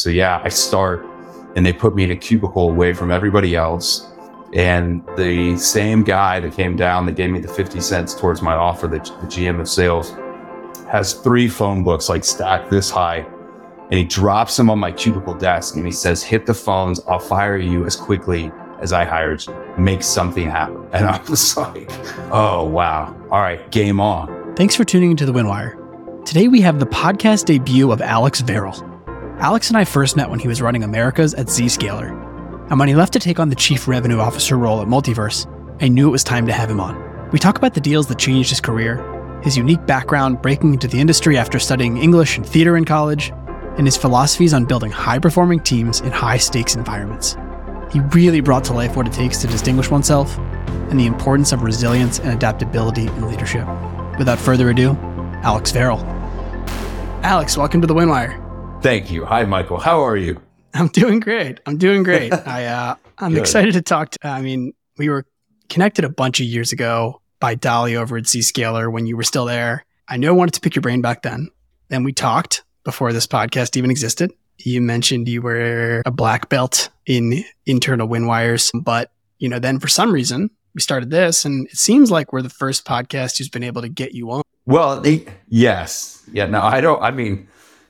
So yeah, I start and they put me in a cubicle away from everybody else. And the same guy that came down that gave me the 50 cents towards my offer, the, the GM of sales, has three phone books like stacked this high. And he drops them on my cubicle desk and he says, hit the phones. I'll fire you as quickly as I hired you. Make something happen. And I was like, oh, wow. All right, game on. Thanks for tuning into the Winwire. Today we have the podcast debut of Alex Varel. Alex and I first met when he was running Americas at Zscaler. And when he left to take on the Chief Revenue Officer role at Multiverse, I knew it was time to have him on. We talk about the deals that changed his career, his unique background breaking into the industry after studying English and theater in college, and his philosophies on building high performing teams in high stakes environments. He really brought to life what it takes to distinguish oneself and the importance of resilience and adaptability in leadership. Without further ado, Alex Varel. Alex, welcome to the Winwire. Thank you. Hi, Michael. How are you? I'm doing great. I'm doing great. I uh, I'm Good. excited to talk. To, I mean, we were connected a bunch of years ago by Dolly over at Zscaler when you were still there. I knew I wanted to pick your brain back then. Then we talked before this podcast even existed. You mentioned you were a black belt in internal wind wires, but you know, then for some reason we started this, and it seems like we're the first podcast who's been able to get you on. Well, they, yes, yeah. No, I don't. I mean,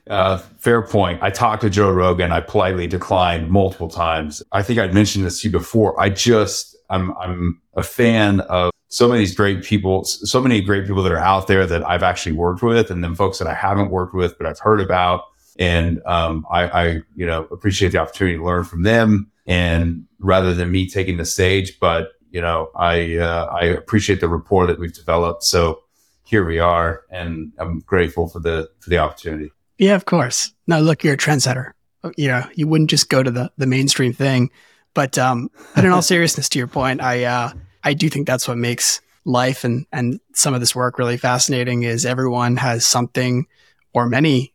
uh, fair point. I talked to Joe Rogan. I politely declined multiple times. I think I'd mentioned this to you before. I just, I'm, I'm a fan of so many great people, so many great people that are out there that I've actually worked with, and then folks that I haven't worked with, but I've heard about. And um, I, I, you know, appreciate the opportunity to learn from them. And rather than me taking the stage, but you know, I, uh, I appreciate the rapport that we've developed. So here we are, and I'm grateful for the for the opportunity. Yeah, of course. No, look, you're a trendsetter. You know, you wouldn't just go to the the mainstream thing. But um, but in all seriousness, to your point, I uh, I do think that's what makes life and and some of this work really fascinating. Is everyone has something or many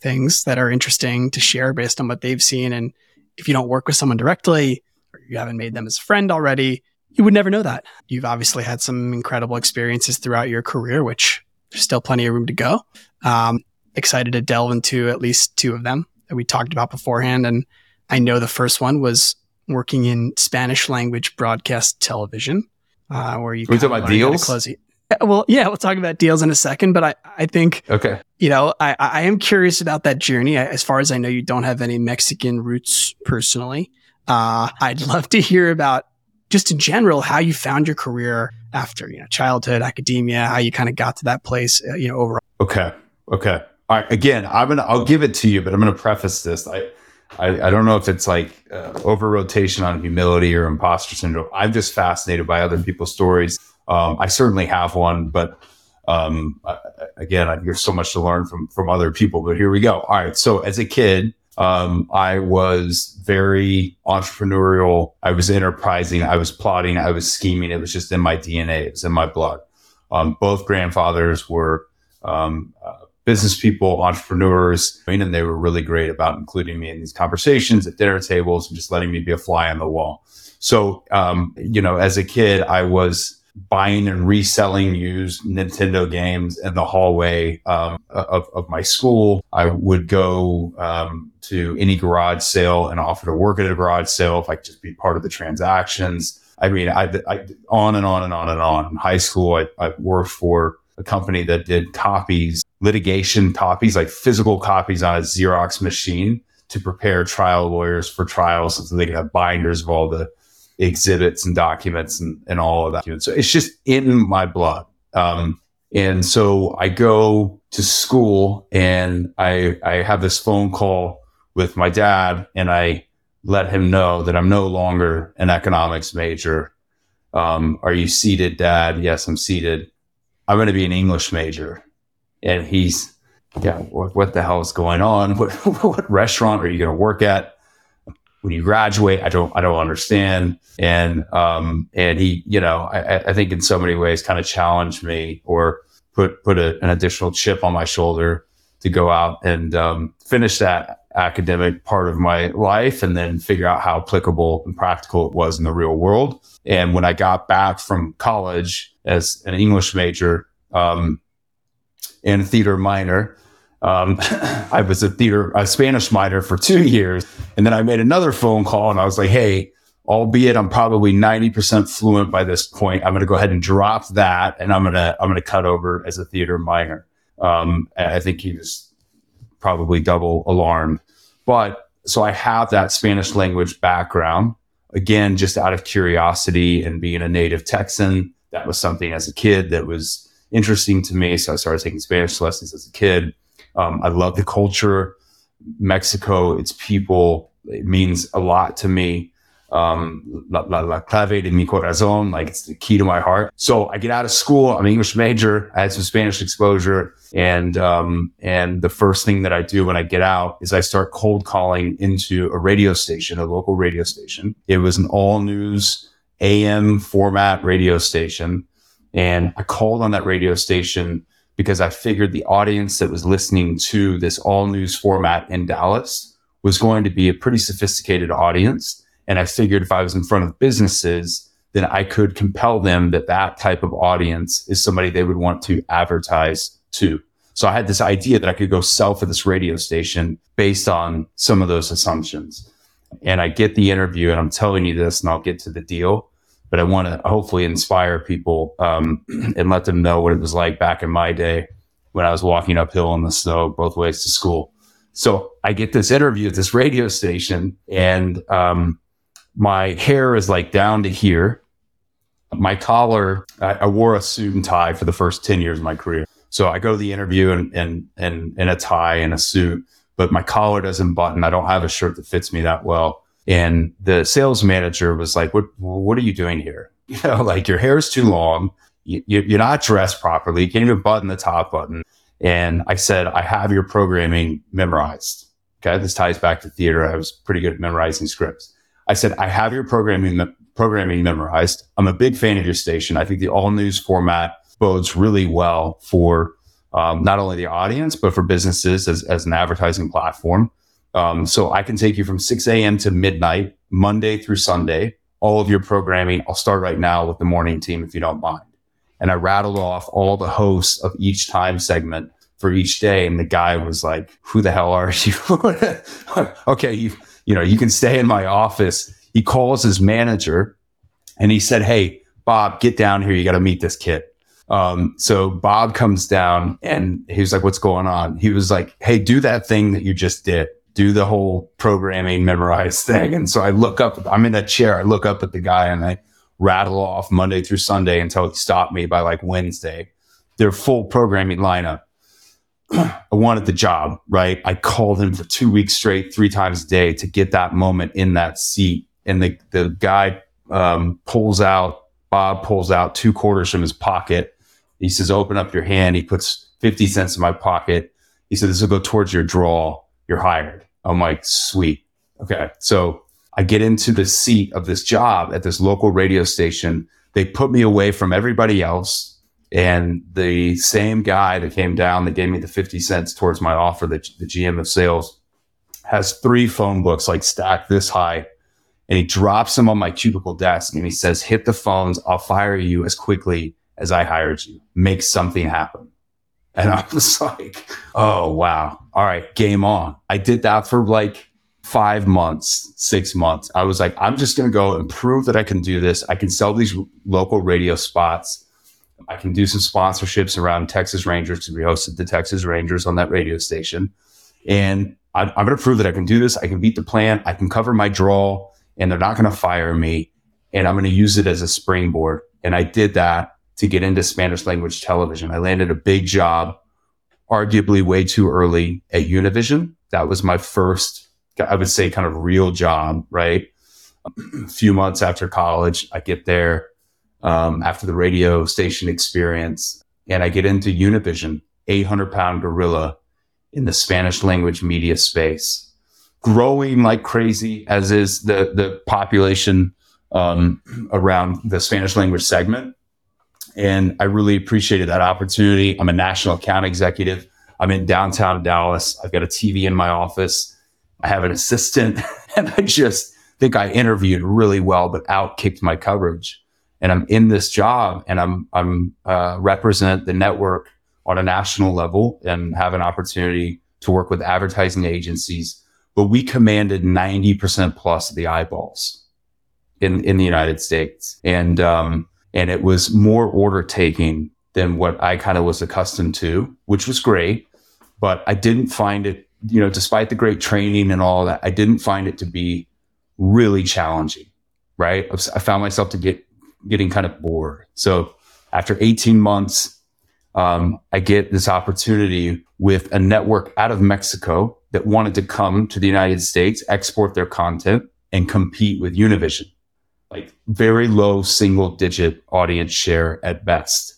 things that are interesting to share based on what they've seen, and if you don't work with someone directly or you haven't made them as a friend already, you would never know that. You've obviously had some incredible experiences throughout your career, which there's still plenty of room to go. Um, excited to delve into at least two of them that we talked about beforehand. And I know the first one was working in Spanish language broadcast television, uh, where you we talk about deals. Well, yeah, we'll talk about deals in a second, but I, I think, okay, you know, I, I am curious about that journey. As far as I know, you don't have any Mexican roots personally. Uh, I'd love to hear about just in general how you found your career after you know childhood, academia, how you kind of got to that place, uh, you know, overall. Okay, okay. All right, again, I'm gonna I'll give it to you, but I'm gonna preface this. I I, I don't know if it's like uh, over rotation on humility or imposter syndrome. I'm just fascinated by other people's stories. Um, I certainly have one, but um, I, again, I, there's so much to learn from from other people. But here we go. All right. So as a kid, um, I was very entrepreneurial. I was enterprising. I was plotting. I was scheming. It was just in my DNA. It was in my blood. Um, both grandfathers were um, uh, business people, entrepreneurs, and they were really great about including me in these conversations at dinner tables and just letting me be a fly on the wall. So, um, you know, as a kid, I was buying and reselling used Nintendo games in the hallway um, of, of my school. I would go um, to any garage sale and offer to work at a garage sale if I could just be part of the transactions. I mean, I, I on and on and on and on. In high school, I, I worked for a company that did copies, litigation copies, like physical copies on a Xerox machine to prepare trial lawyers for trials so they could have binders of all the exhibits and documents and, and all of that. So it's just in my blood. Um, and so I go to school and I, I have this phone call with my dad and I let him know that I'm no longer an economics major. Um, are you seated, dad? Yes, I'm seated. I'm going to be an English major. And he's, yeah, what, what the hell is going on? What, what restaurant are you going to work at when you graduate? I don't, I don't understand. And, um, and he, you know, I, I think in so many ways kind of challenged me or put, put a, an additional chip on my shoulder to go out and, um, finish that academic part of my life and then figure out how applicable and practical it was in the real world. And when I got back from college as an English major um, and a theater minor, Um, I was a theater, a Spanish minor for two years. And then I made another phone call and I was like, Hey, albeit I'm probably 90% fluent by this point, I'm going to go ahead and drop that. And I'm going to, I'm going to cut over as a theater minor. Um, I think he was probably double alarmed, but so I have that Spanish language background again, just out of curiosity and being a native Texan. That was something as a kid that was interesting to me. So I started taking Spanish lessons as a kid. Um, I love the culture, Mexico, its people. It means a lot to me. Um, la, la, la clave de mi corazón, like it's the key to my heart. So I get out of school. I'm an English major. I had some Spanish exposure, and um, and the first thing that I do when I get out is I start cold calling into a radio station, a local radio station. It was an all news AM format radio station, and I called on that radio station because I figured the audience that was listening to this all news format in Dallas was going to be a pretty sophisticated audience. And I figured if I was in front of businesses, then I could compel them that that type of audience is somebody they would want to advertise to. So I had this idea that I could go sell for this radio station based on some of those assumptions. And I get the interview and I'm telling you this and I'll get to the deal but I want to hopefully inspire people um, and let them know what it was like back in my day when I was walking uphill in the snow both ways to school. So I get this interview at this radio station, and um, my hair is like down to here. My collar, I, I, wore a suit and tie for the first 10 years of my career. So I go to the interview and, and, and, in a tie and a suit, but my collar doesn't button. I don't have a shirt that fits me that well. And the sales manager was like, what, what are you doing here? You know, like your hair is too long. You, you're not dressed properly. You can't even button the top button. And I said, I have your programming memorized. Okay. This ties back to theater. I was pretty good at memorizing scripts. I said, I have your programming, programming memorized. I'm a big fan of your station. I think the all news format bodes really well for um, not only the audience, but for businesses as, as an advertising platform. Um, so I can take you from 6 a.m. to midnight, Monday through Sunday, all of your programming. I'll start right now with the morning team if you don't mind. And I rattled off all the hosts of each time segment for each day. And the guy was like, who the hell are you? okay. You, you know, you can stay in my office. He calls his manager and he said, Hey, Bob, get down here. You got to meet this kid. Um, so Bob comes down and he was like, what's going on? He was like, Hey, do that thing that you just did do the whole programming memorize thing. And so I look up, I'm in a chair, I look up at the guy and I rattle off Monday through Sunday until he stopped me by like Wednesday. Their full programming lineup. I wanted the job, right? I called him for two weeks straight, three times a day to get that moment in that seat. And the, the guy um, pulls out, Bob pulls out two quarters from his pocket. He says, open up your hand. He puts 50 cents in my pocket. He said, this will go towards your draw you're hired. I'm like, sweet. Okay. So I get into the seat of this job at this local radio station. They put me away from everybody else. And the same guy that came down that gave me the 50 cents towards my offer, the, the GM of sales, has three phone books like stacked this high. And he drops them on my cubicle desk and he says, hit the phones. I'll fire you as quickly as I hired you. Make something happen. And I was like, oh, wow. All right, game on. I did that for like five months, six months. I was like, I'm just going to go and prove that I can do this. I can sell these local radio spots. I can do some sponsorships around Texas Rangers because we hosted the Texas Rangers on that radio station. And I, I'm going to prove that I can do this. I can beat the plan. I can cover my draw and they're not going to fire me. And I'm going to use it as a springboard. And I did that to get into Spanish language television. I landed a big job, arguably way too early at Univision. That was my first, I would say, kind of real job, right? A few months after college, I get there um, after the radio station experience, and I get into Univision, 800 pound gorilla in the Spanish language media space, growing like crazy, as is the, the population um, around the Spanish language segment and I really appreciated that opportunity. I'm a national account executive. I'm in downtown Dallas. I've got a TV in my office. I have an assistant, and I just think I interviewed really well, but outkicked my coverage. And I'm in this job, and I'm I'm uh, represent the network on a national level, and have an opportunity to work with advertising agencies, but we commanded 90% plus of the eyeballs in, in the United States. And, um, and it was more order taking than what I kind of was accustomed to, which was great. But I didn't find it, you know, despite the great training and all that, I didn't find it to be really challenging. Right. I found myself to get getting kind of bored. So after 18 months, um, I get this opportunity with a network out of Mexico that wanted to come to the United States, export their content, and compete with Univision. Like very low single digit audience share at best.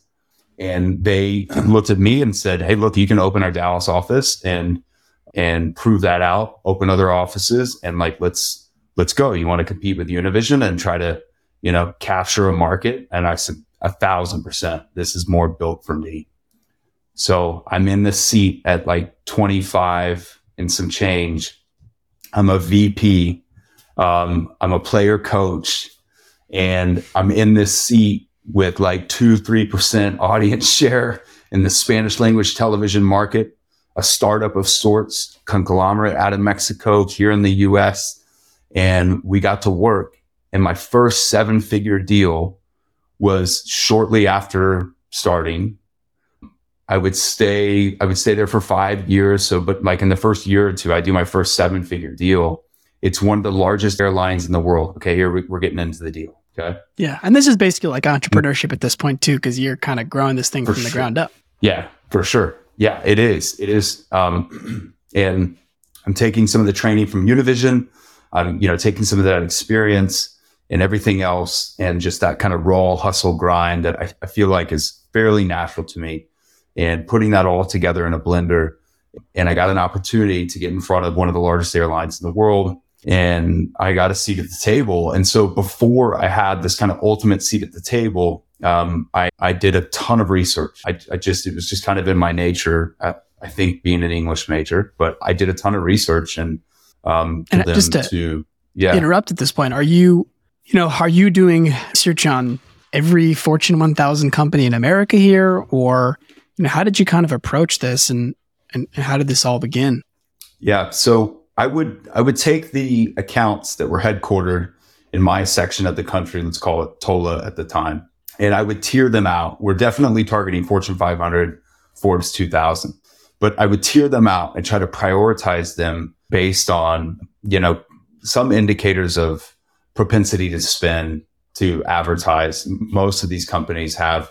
And they looked at me and said, Hey, look, you can open our Dallas office and and prove that out, open other offices, and like let's let's go. You want to compete with Univision and try to, you know, capture a market? And I said, a thousand percent. This is more built for me. So I'm in the seat at like 25 and some change. I'm a VP. Um, I'm a player coach and I'm in this seat with like two, 3% audience share in the Spanish language television market, a startup of sorts, conglomerate out of Mexico here in the US. And we got to work. And my first seven figure deal was shortly after starting. I would stay, I would stay there for five years. So, but like in the first year or two, I do my first seven figure deal. It's one of the largest airlines in the world. Okay. Here we're getting into the deal. Okay. Yeah. And this is basically like entrepreneurship at this point too, because you're kind of growing this thing for from sure. the ground up. Yeah, for sure. Yeah, it is. It is. Um, and I'm taking some of the training from Univision. I'm, you know, taking some of that experience and everything else and just that kind of raw hustle grind that I, I, feel like is fairly natural to me and putting that all together in a blender and i got an opportunity to get in front of one of the largest airlines in the world and i got a seat at the table. And so before i had this kind of ultimate seat at the table um, I, I did a ton of research. I, I just it was just kind of in my nature I, I think being an english major but i did a ton of research and um, and just to, to yeah. interrupt at this point are you you know, are you doing research on every Fortune 1000 company in America here, or you know, how did you kind of approach this, and and how did this all begin? Yeah, so I would I would take the accounts that were headquartered in my section of the country, let's call it TOLA at the time, and I would tier them out. We're definitely targeting Fortune 500, Forbes 2000, but I would tier them out and try to prioritize them based on you know some indicators of propensity to spend to advertise. Most of these companies have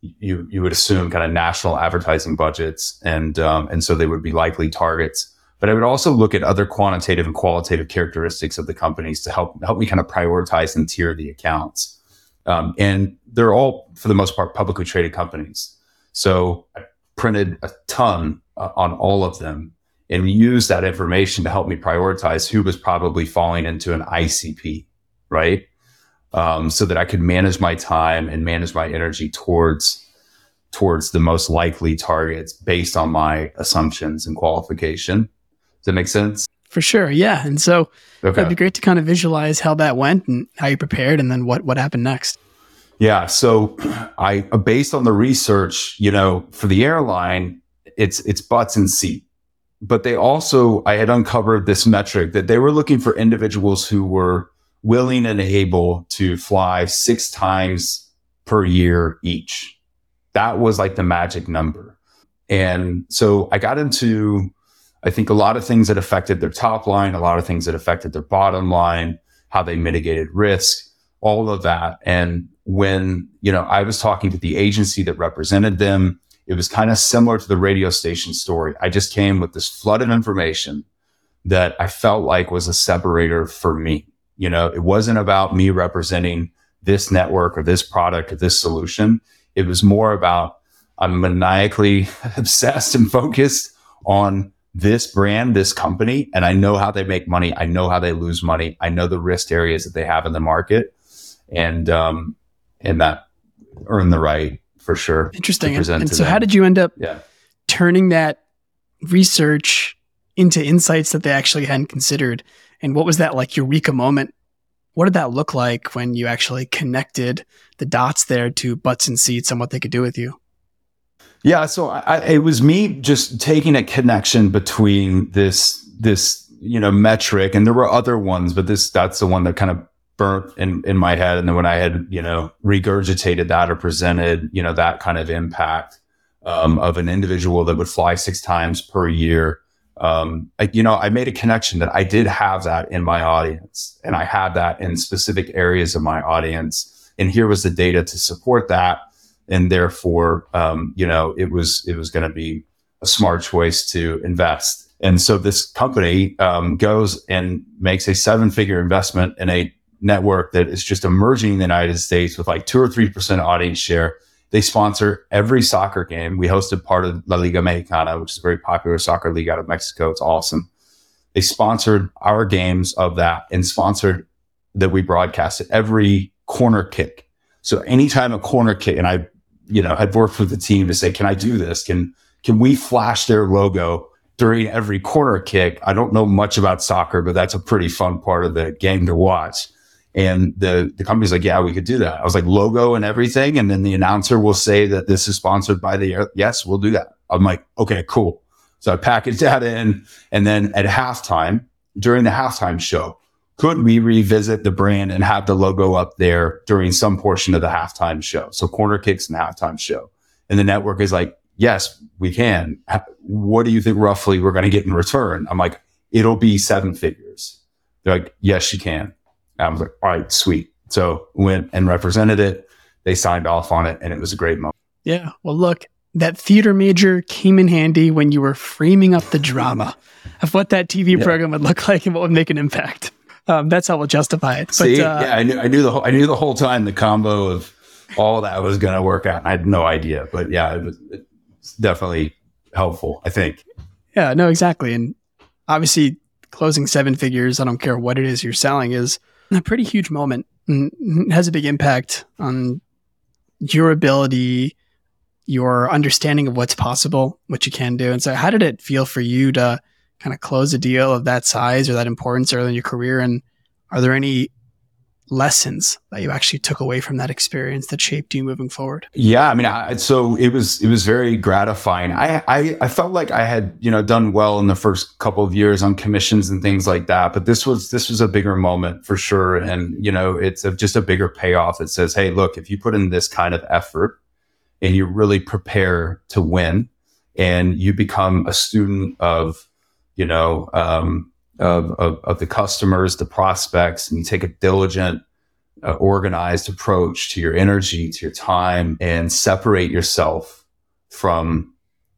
you you would assume kind of national advertising budgets, and um, and so they would be likely targets. But I would also look at other quantitative and qualitative characteristics of the companies to help help me kind of prioritize and tier the accounts. Um, and they're all, for the most part, publicly traded companies. So I printed a ton uh, on all of them and used that information to help me prioritize who was probably falling into an ICP right? Um, so that I could manage my time and manage my energy towards towards the most likely targets based on my assumptions and qualification. Does that make sense? For sure, yeah. And so okay. it'd be great to kind of visualize how that went and how you prepared, and then what what happened next. Yeah. So I based on the research, you know, for the airline, it's it's butts and seat. But they also I had uncovered this metric that they were looking for individuals who were willing and able to fly six times per year each. That was like the magic number. And so I got into, I think, a lot of things that affected their top line, a lot of things that affected their bottom line, how they mitigated risk, all of that. And when, you know, I was talking to the agency that represented them, it was kind of similar to the radio station story. I just came with this flood of information that I felt like was a separator for me. You know, it wasn't about me representing this network or this product or this solution. It was more about I'm maniacally obsessed and focused on this brand, this company, and I know how they make money. I know how they lose money. I know the risk areas that they have in the market, and um, and that earn the right for sure. Interesting. And, and so, them. how did you end up yeah. turning that research into insights that they actually hadn't considered? And what was that like eureka moment? What did that look like when you actually connected the dots there to butts and seats and what they could do with you? Yeah, so I, it was me just taking a connection between this this you know metric, and there were other ones, but this that's the one that kind of burnt in in my head. And then when I had you know regurgitated that or presented you know that kind of impact um, of an individual that would fly six times per year, um, I, you know, I made a connection that I did have that in my audience, and I had that in specific areas of my audience, and here was the data to support that and therefore, um, you know, it was it was going to be a smart choice to invest. And so this company um, goes and makes a seven figure investment in a network that is just emerging in the United States with like two or three percent audience share. They sponsor every soccer game. We hosted part of La Liga Mexicana, which is a very popular soccer league out of Mexico. It's awesome. They sponsored our games of that and sponsored that we broadcasted every corner kick. So anytime a corner kick, and I you know, had worked with the team to say, can I do this? Can, can we flash their logo during every corner kick? I don't know much about soccer, but that's a pretty fun part of the game to watch. And the, the company's like, yeah, we could do that. I was like, logo and everything. And then the announcer will say that this is sponsored by the, yes, we'll do that. I'm like, okay, cool. So I packaged that in. And then at halftime, during the halftime show, could we revisit the brand and have the logo up there during some portion of the halftime show? So corner kicks and halftime show. And the network is like, yes, we can. What do you think roughly we're going to get in return? I'm like, it'll be seven figures. They're like, yes, you can. And I was like, all right, sweet. So went and represented it. They signed off on it and it was a great moment. Yeah. Well, look, that theater major came in handy when you were framing up the drama of what that TV yeah. program would look like and what would make an impact. Um, that's how we'll justify it. But, See, uh, yeah, I knew, I knew the whole, I knew the whole time the combo of all that was going to work out. I had no idea, but yeah, it was it's definitely helpful. I think. Yeah, no, exactly, and obviously closing seven figures. I don't care what it is you're selling is a pretty huge moment and has a big impact on your ability, your understanding of what's possible, what you can do. And so, how did it feel for you to? Kind of close a deal of that size or that importance early in your career? And are there any lessons that you actually took away from that experience that shaped you moving forward? Yeah, I mean, I, so it was it was very gratifying. I, I I felt like I had you know done well in the first couple of years on commissions and things like that, but this was this was a bigger moment for sure, and you know it's a, just a bigger payoff that says, hey, look, if you put in this kind of effort and you really prepare to win, and you become a student of you know, um, of, of, of, the customers, the prospects, and you take a diligent, uh, organized approach to your energy, to your time, and separate yourself from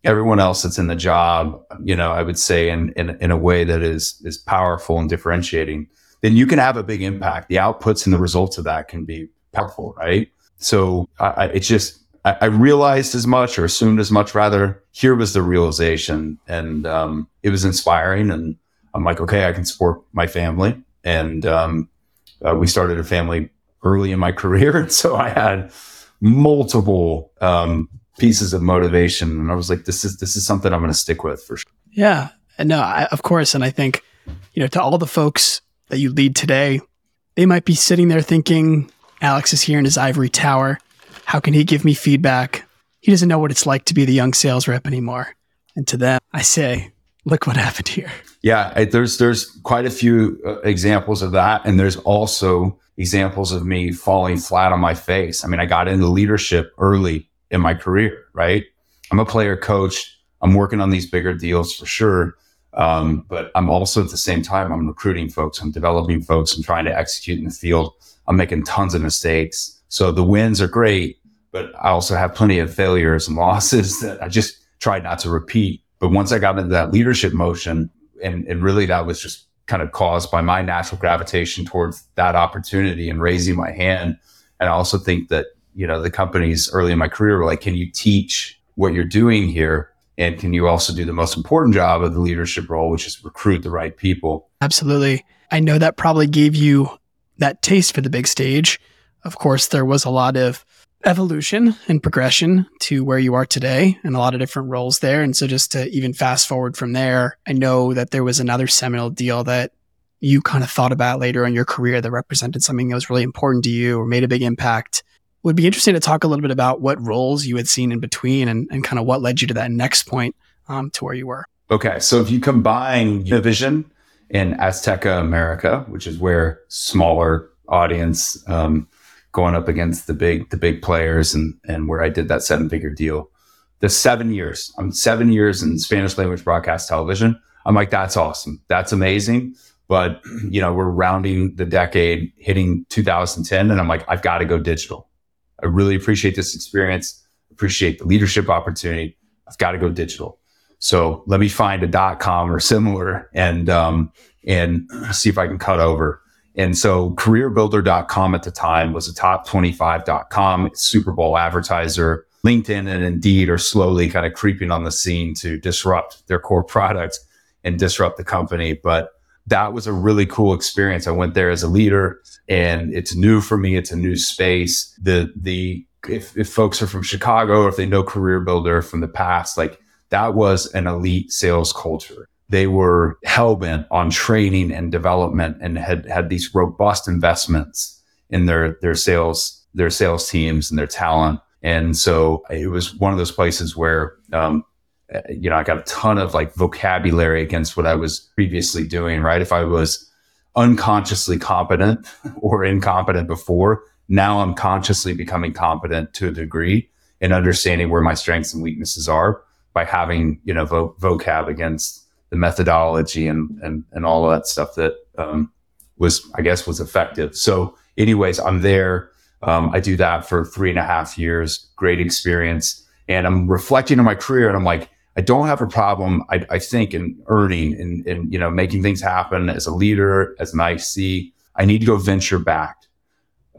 everyone else that's in the job. You know, I would say in in, in a way that is is powerful and differentiating. Then you can have a big impact. The outputs and the results of that can be powerful, right? So I, it's just I, I, realized as much or assumed as much rather. Here was the realization and um, it was inspiring. And I'm like, okay, I can support my family. And um, uh, we started a family early in my career. And so I had multiple um, pieces of motivation. And I was like, this is, this is something I'm going to stick with for sure. Yeah. And no, I, of course. And I think, you know, to all the folks that you lead today, they might be sitting there thinking, Alex is here in his ivory tower how can he give me feedback? He doesn't know what it's like to be the young sales rep anymore. And to them, I say, look what happened here. Yeah, there's there's quite a few uh, examples of that, and there's also examples of me falling flat on my face. I mean, I got into leadership early in my career, right? I'm a player coach. I'm working on these bigger deals for sure. Um, but I'm also at the same time, I'm recruiting folks, I'm developing folks, I'm trying to execute in the field. I'm making tons of mistakes. So the wins are great, but I also have plenty of failures and losses that I just tried not to repeat. But once I got into that leadership motion, and, and really that was just kind of caused by my natural gravitation towards that opportunity and raising my hand. And I also think that, you know, the companies early in my career were like, can you teach what you're doing here? And can you also do the most important job of the leadership role, which is recruit the right people? Absolutely. I know that probably gave you that taste for the big stage of course, there was a lot of evolution and progression to where you are today and a lot of different roles there. And so just to even fast forward from there, I know that there was another seminal deal that you kind of thought about later in your career that represented something that was really important to you or made a big impact. would be interesting to talk a little bit about what roles you had seen in between and, and kind of what led you to that next point um, to where you were. Okay. So if you combine Univision in Azteca America, which is where smaller audience um, going up against the big the big players and and where I did that seven figure deal. The seven years, I'm seven years in Spanish language broadcast television. I'm like, that's awesome. That's amazing. But you know, we're rounding the decade, hitting 2010, and I'm like, I've got to go digital. I really appreciate this experience. Appreciate the leadership opportunity. I've got to go digital. So let me find a dot com or similar and um, and see if I can cut over. And so careerbuilder.com at the time was a top 25.com Super Bowl advertiser. LinkedIn and Indeed are slowly kind of creeping on the scene to disrupt their core product and disrupt the company. But that was a really cool experience. I went there as a leader and it's new for me. It's a new space. The, the, if, if folks are from Chicago or if they know CareerBuilder from the past, like that was an elite sales culture they were hell bent on training and development and had had these robust investments in their their sales their sales teams and their talent. And so it was one of those places where um, you know I got a ton of like vocabulary against what I was previously doing. Right, if I was unconsciously competent or incompetent before, now I'm consciously becoming competent to a degree in understanding where my strengths and weaknesses are by having you know vo- vocab against the methodology and and and all of that stuff that um, was I guess was effective. So, anyways, I'm there. Um, I do that for three and a half years. Great experience, and I'm reflecting on my career, and I'm like, I don't have a problem. I, I think in earning and and you know making things happen as a leader, as an IC. I need to go venture back.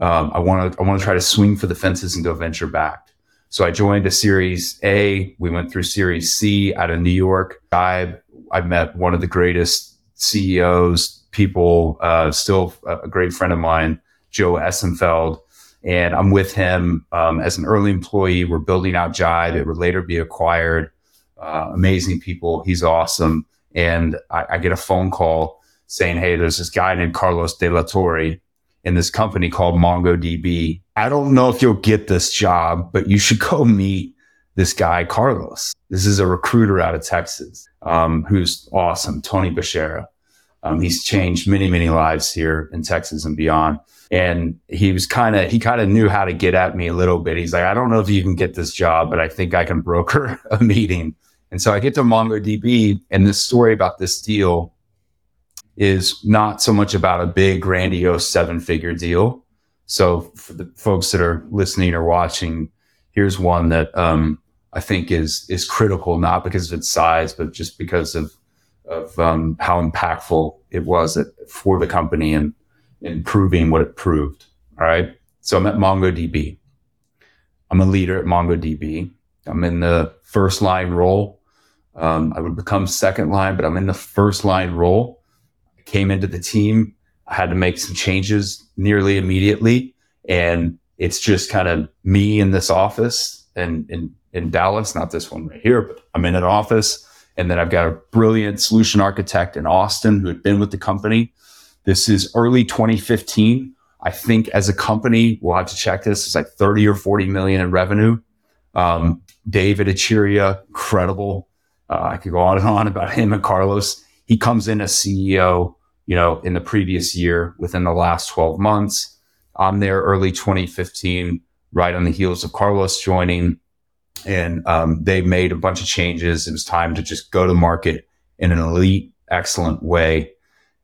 Um, I want to I want to try to swing for the fences and go venture back. So I joined a Series A. We went through Series C out of New York. I I met one of the greatest CEOs, people, uh, still a great friend of mine, Joe Essenfeld. And I'm with him um, as an early employee. We're building out Jibe. It would later be acquired. Uh, amazing people. He's awesome. And I, I, get a phone call saying, Hey, there's this guy named Carlos Delatorre in this company called MongoDB. I don't know if you'll get this job, but you should go meet this guy, Carlos. This is a recruiter out of Texas um, who's awesome, Tony Bashara. Um, he's changed many, many lives here in Texas and beyond. And he was kind of, he kind of knew how to get at me a little bit. He's like, I don't know if you can get this job, but I think I can broker a meeting. And so I get to MongoDB and this story about this deal is not so much about a big, grandiose seven figure deal. So for the folks that are listening or watching, here's one that, um, I think is is critical, not because of its size, but just because of of um, how impactful it was at, for the company and in proving what it proved. All right. So I'm at MongoDB. I'm a leader at MongoDB. I'm in the first line role. Um, I would become second line, but I'm in the first line role. I came into the team. I had to make some changes nearly immediately. And it's just kind of me in this office and, and in Dallas, not this one right here, but I'm in an office. And then I've got a brilliant solution architect in Austin who had been with the company. This is early 2015. I think as a company, we'll have to check this. It's like 30 or 40 million in revenue. Um, Dev Ittycheria, incredible. Uh, I could go on and on about him and Carlos. He comes in as CEO, you know, in the previous year within the last 12 months. I'm there early 2015, right on the heels of Carlos joining and um, they made a bunch of changes. It was time to just go to market in an elite, excellent way.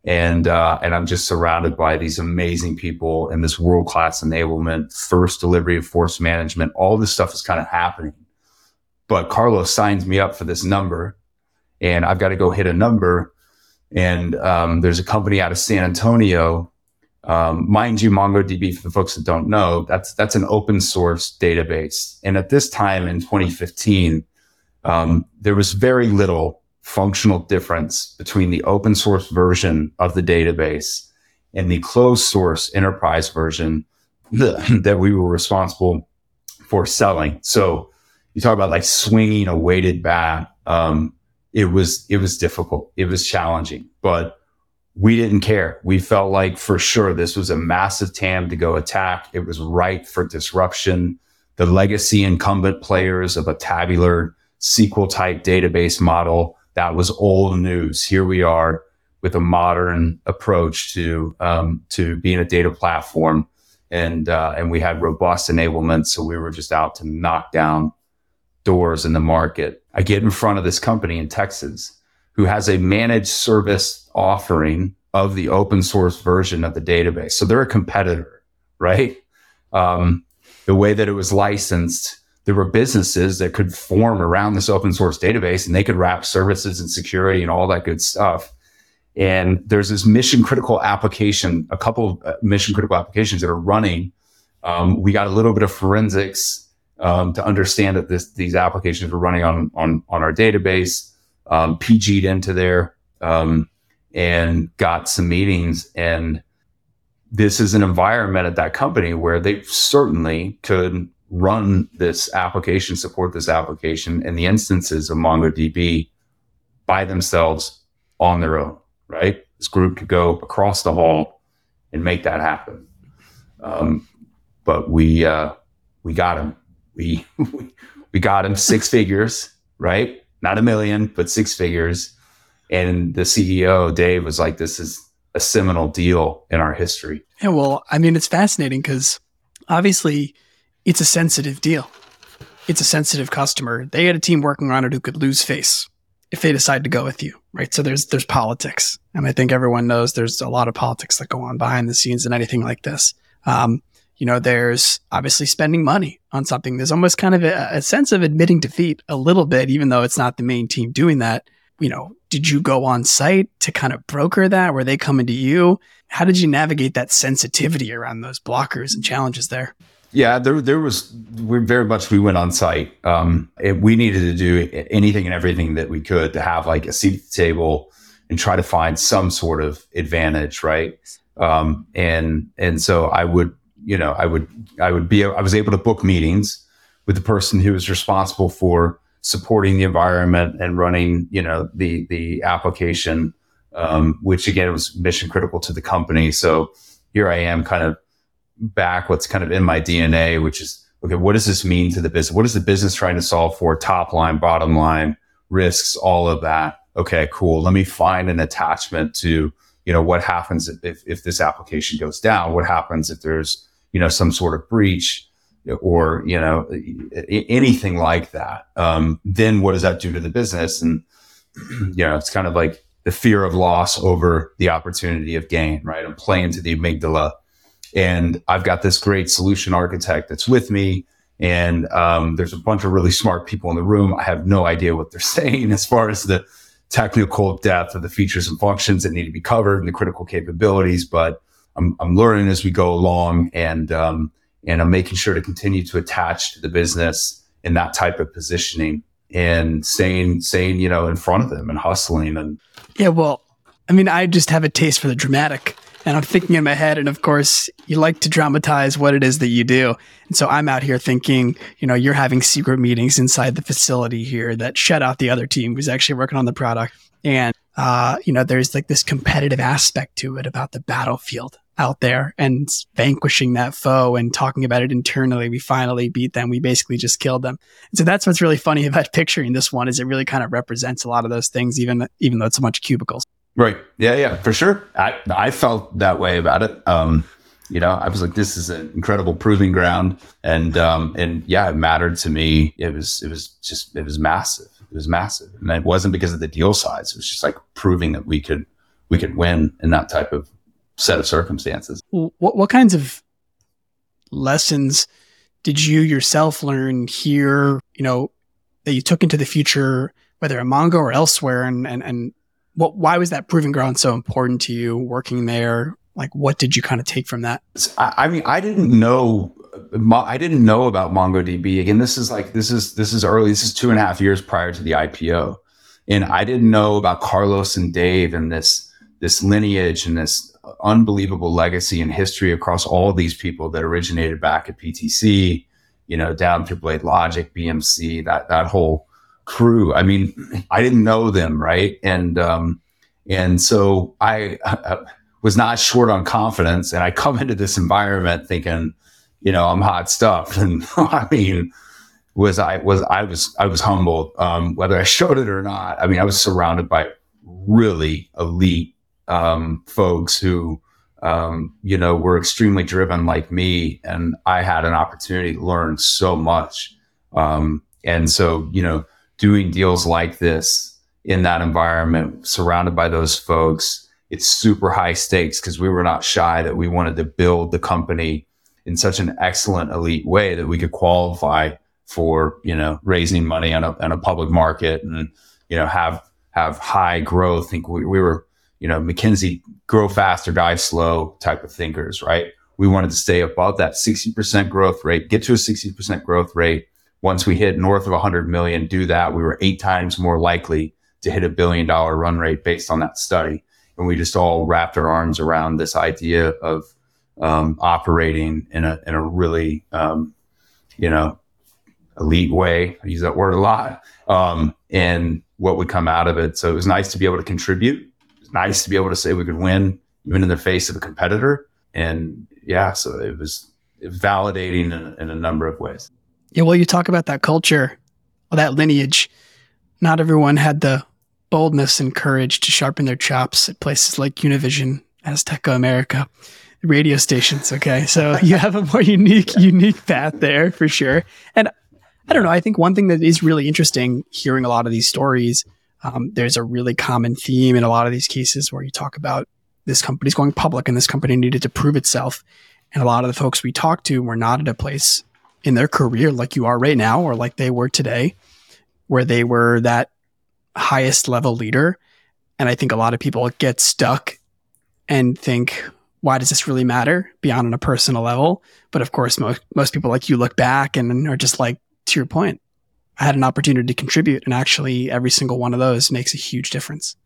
And uh, and I'm just surrounded by these amazing people and this world class enablement, first delivery of force management. All this stuff is kind of happening. But Carlos signs me up for this number, and I've got to go hit a number. And um, there's a company out of San Antonio um, mind you, MongoDB, for the folks that don't know, that's that's an open source database. And at this time in 2015, um, there was very little functional difference between the open source version of the database and the closed source enterprise version that we were responsible for selling. So you talk about like swinging a weighted bat. Um, it was it was difficult. It was challenging, but we didn't care. We felt like for sure this was a massive TAM to go attack. It was ripe for disruption. The legacy incumbent players of a tabular SQL type database model that was old news. Here we are with a modern approach to um, to being a data platform, and uh, and we had robust enablement. So we were just out to knock down doors in the market. I get in front of this company in Texas who has a managed service offering of the open source version of the database. So they're a competitor, right? Um, the way that it was licensed, there were businesses that could form around this open source database and they could wrap services and security and all that good stuff. And there's this mission critical application, a couple of uh, mission critical applications that are running. Um, we got a little bit of forensics um, to understand that this, these applications were running on, on, on our database um, PG'd into there um, and got some meetings. And this is an environment at that company where they certainly could run this application, support this application, and the instances of MongoDB by themselves on their own, right? This group could go across the hall and make that happen. Um, but we uh, we got him. We we got him six figures, right? Not a million, but six figures. And the CEO, Dave, was like, this is a seminal deal in our history. Yeah, well, I mean, it's fascinating because obviously it's a sensitive deal. It's a sensitive customer. They had a team working on it who could lose face if they decide to go with you, right? So there's there's politics, and I think everyone knows there's a lot of politics that go on behind the scenes in anything like this. Um, you know, there's obviously spending money on something. There's almost kind of a, a, sense of admitting defeat a little bit, even though it's not the main team doing that. You know, did you go on site to kind of broker that? Were they coming to you? How did you navigate that sensitivity around those blockers and challenges there? Yeah, there there was we very much we went on site. Um, we needed to do anything and everything that we could to have like a seat at the table and try to find some sort of advantage, right? Um, and and so I would you know, I would I would be I was able to book meetings with the person who was responsible for supporting the environment and running, you know, the the application, um, which again was mission critical to the company. So here I am, kind of back what's kind of in my DNA, which is okay. What does this mean to the business? What is the business trying to solve for? Top line, bottom line, risks, all of that. Okay, cool. Let me find an attachment to you know what happens if if this application goes down. What happens if there's you know, some sort of breach or, you know, anything like that, um, then what does that do to the business? And, you know, it's kind of like the fear of loss over the opportunity of gain, right? I'm playing to the amygdala. And I've got this great solution architect that's with me. And um, there's a bunch of really smart people in the room. I have no idea what they're saying as far as the technical depth of the features and functions that need to be covered and the critical capabilities. But I'm, I'm learning as we go along and, um, and I'm making sure to continue to attach to the business in that type of positioning and staying, staying, you know, in front of them and hustling. And yeah, well, I mean, I just have a taste for the dramatic and I'm thinking in my head. And of course, you like to dramatize what it is that you do. And so I'm out here thinking, you know, you're having secret meetings inside the facility here that shut out the other team who's actually working on the product. And, uh, you know, there's like this competitive aspect to it about the battlefield out there and vanquishing that foe and talking about it internally. We finally beat them. We basically just killed them. So that's what's really funny about picturing this one is it really kind of represents a lot of those things, even even though it's a bunch of cubicles. Right. Yeah. Yeah. For sure. I I felt that way about it. Um, you know, I was like, this is an incredible proving ground, and um, and yeah, it mattered to me. It was it was just it was massive. It was massive, and it wasn't because of the deal size. It was just like proving that we could we could win in that type of set of circumstances. What what kinds of lessons did you yourself learn here? You know that you took into the future, whether at Mongo or elsewhere, and and and what why was that proving ground so important to you working there? Like, what did you kind of take from that? I, I mean, I didn't know I didn't know about MongoDB. Again, this is like this is this is early. This is two and a half years prior to the IPO, and I didn't know about Carlos and Dave and this this lineage and this unbelievable legacy and history across all these people that originated back at PTC, you know, down through BladeLogic, BMC, that that whole crew. I mean, I didn't know them, right? And um, And so I, I was not short on confidence. And I come into this environment thinking, you know, I'm hot stuff. And I mean, was I was I was I was humbled, um, whether I showed it or not. I mean, I was surrounded by really elite um, folks who, um, you know, were extremely driven like me, and I had an opportunity to learn so much. Um, and so, you know, doing deals like this in that environment, surrounded by those folks, it's super high stakes because we were not shy that we wanted to build the company in such an excellent elite way that we could qualify for you know raising money on a, on a public market and you know have have high growth. I think we, we were you know McKinsey grow fast or die slow type of thinkers, right? We wanted to stay above that 60% growth rate, get to a 60% growth rate. Once we hit north of 100 million, do that, we were eight times more likely to hit a billion dollar run rate based on that study. And we just all wrapped our arms around this idea of um, operating in a in a really um, you know elite way. I use that word a lot. Um, and what would come out of it. So it was nice to be able to contribute. Nice to be able to say we could win even in the face of a competitor. And yeah, so it was, it was validating in, in a number of ways. Yeah, well, you talk about that culture, that lineage. Not everyone had the boldness and courage to sharpen their chops at places like Univision, Azteca America, radio stations. Okay, so you have a more unique, unique path there for sure. And I don't know. I think one thing that is really interesting hearing a lot of these stories, um, there's a really common theme in a lot of these cases where you talk about this company's going public and this company needed to prove itself. And a lot of the folks we talked to were not at a place in their career like you are right now or like they were today, where they were that highest level leader. And I think a lot of people get stuck and think, why does this really matter beyond on a personal level? But of course, most, most people like you look back and are just like, to your point, I had an opportunity to contribute, and actually, every single one of those makes a huge difference.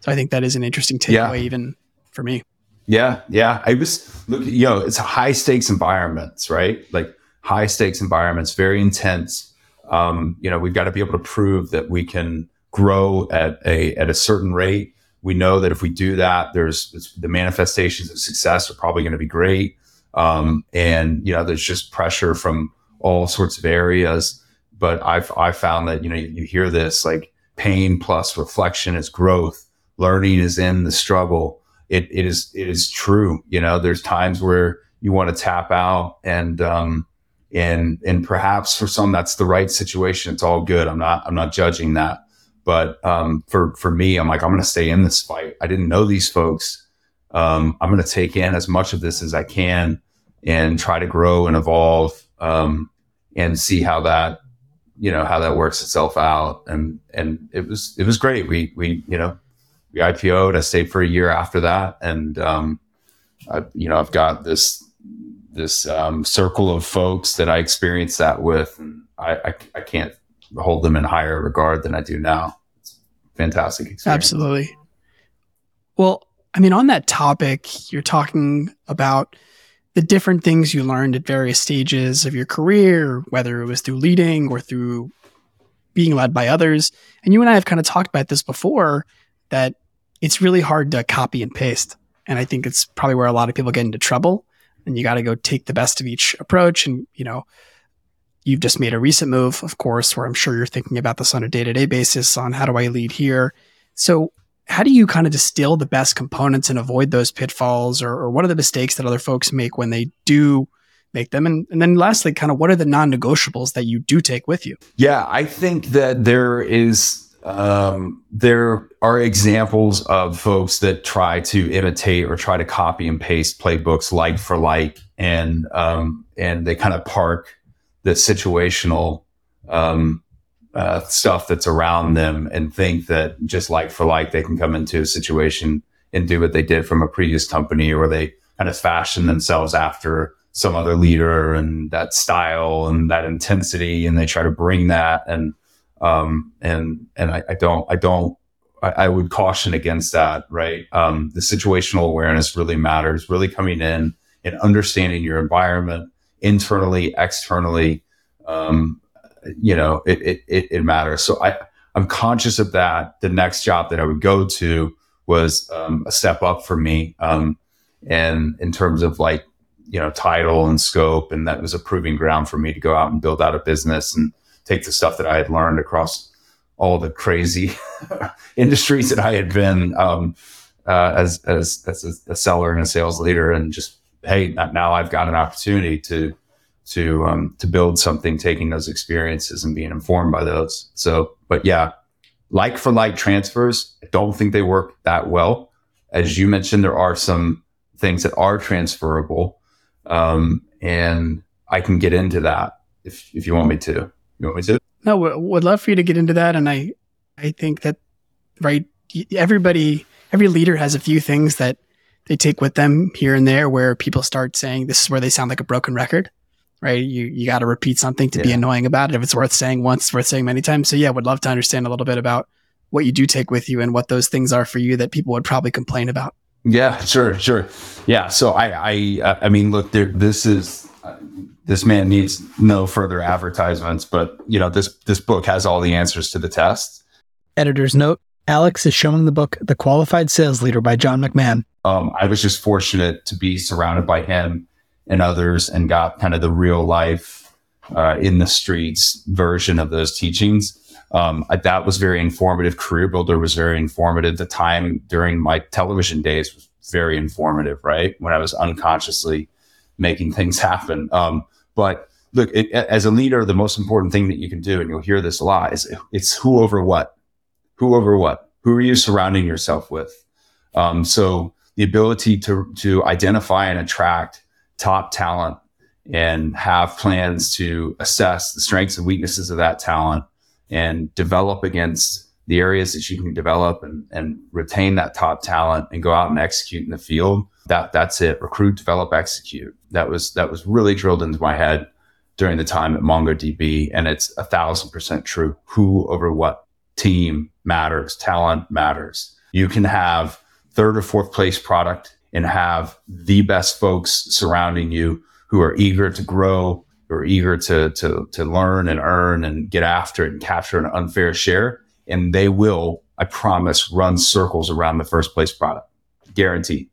So I think that is an interesting takeaway, yeah. even for me. Yeah, yeah. I was look, you know, it's high stakes environments, right? Like high stakes environments, very intense. Um, you know, we've got to be able to prove that we can grow at a at a certain rate. We know that if we do that, there's the manifestations of success are probably going to be great. Um, and you know, there's just pressure from all sorts of areas. But I've I found that you know you, you hear this like pain plus reflection is growth. Learning is in the struggle. It it is it is true. You know, there's times where you want to tap out and um and and perhaps for some that's the right situation. It's all good. I'm not I'm not judging that. But um, for for me, I'm like I'm going to stay in this fight. I didn't know these folks. Um, I'm going to take in as much of this as I can and try to grow and evolve um, and see how that you know how that works itself out. And and it was it was great. We we you know we IPO'd I stayed for a year after that. And um I, you know I've got this this um, circle of folks that I experienced that with. And I, I, I can't hold them in higher regard than I do now. It's fantastic experience. Absolutely. Well I mean on that topic you're talking about the different things you learned at various stages of your career, whether it was through leading or through being led by others. And you and I have kind of talked about this before that it's really hard to copy and paste. And I think it's probably where a lot of people get into trouble. And you got to go take the best of each approach. And, you know, you've just made a recent move, of course, where I'm sure you're thinking about this on a day to day basis on how do I lead here. So, how do you kind of distill the best components and avoid those pitfalls or, or what are the mistakes that other folks make when they do make them? And, and then lastly kind of what are the non-negotiables that you do take with you? Yeah i think that there is um, there are examples of folks that try to imitate or try to copy and paste playbooks like for like and um, and they kind of park the situational um, uh, stuff that's around them and think that just like for like they can come into a situation and do what they did from a previous company or they kind of fashion themselves after some other leader and that style and that intensity and they try to bring that. And um and and I, I don't I don't I, I, would caution against that right? Um the situational awareness really matters really coming in and understanding your environment internally externally um you know, it, it, it, it matters. So I, I'm conscious of that. The next job that I would go to was um, a step up for me. Um, and in terms of like, you know, title and scope, and that was a proving ground for me to go out and build out a business and take the stuff that I had learned across all the crazy industries that I had been um, uh, as as as a, a, seller and a sales leader, and just hey, now I've got an opportunity to to um, to build something, taking those experiences and being informed by those. So, but yeah, like for like transfers, I don't think they work that well. As you mentioned, there are some things that are transferable, um, and I can get into that if if you want me to. You want me to? No, would love for you to get into that, and I I think that right, everybody, every leader has a few things that they take with them here and there, where people start saying this is where they sound like a broken record right? You you got to repeat something to yeah. be annoying about it. If it's worth saying once, it's worth saying many times. So yeah, would love to understand a little bit about what you do take with you and what those things are for you that people would probably complain about. Yeah, sure, sure. Yeah, so I I uh, I mean, look, there this is uh, this man needs no further advertisements, but you know, this this book has all the answers to the test. Editor's note: Alex is showing the book "The Qualified Sales Leader" by John McMahon. Um, I was just fortunate to be surrounded by him and others and got kind of the real life uh, in the streets version of those teachings. Um, that was very informative. CareerBuilder was very informative. The time during my television days was very informative, right? When I was unconsciously making things happen. Um, but look, it, as a leader, the most important thing that you can do, and you'll hear this a lot, is it's who over what? Who over what? Who are you surrounding yourself with? Um, so the ability to to identify and attract top talent and have plans to assess the strengths and weaknesses of that talent and develop against the areas that you can develop and, and retain that top talent and go out and execute in the field. That that's it. Recruit, develop, execute. That was that was really drilled into my head during the time at MongoDB. And it's a thousand percent true. Who over what team matters, talent matters. You can have third or fourth place product and have the best folks surrounding you who are eager to grow, who are eager to, to, to learn and earn and get after it and capture an unfair share. And they will, I promise, run circles around the first place product, guaranteed.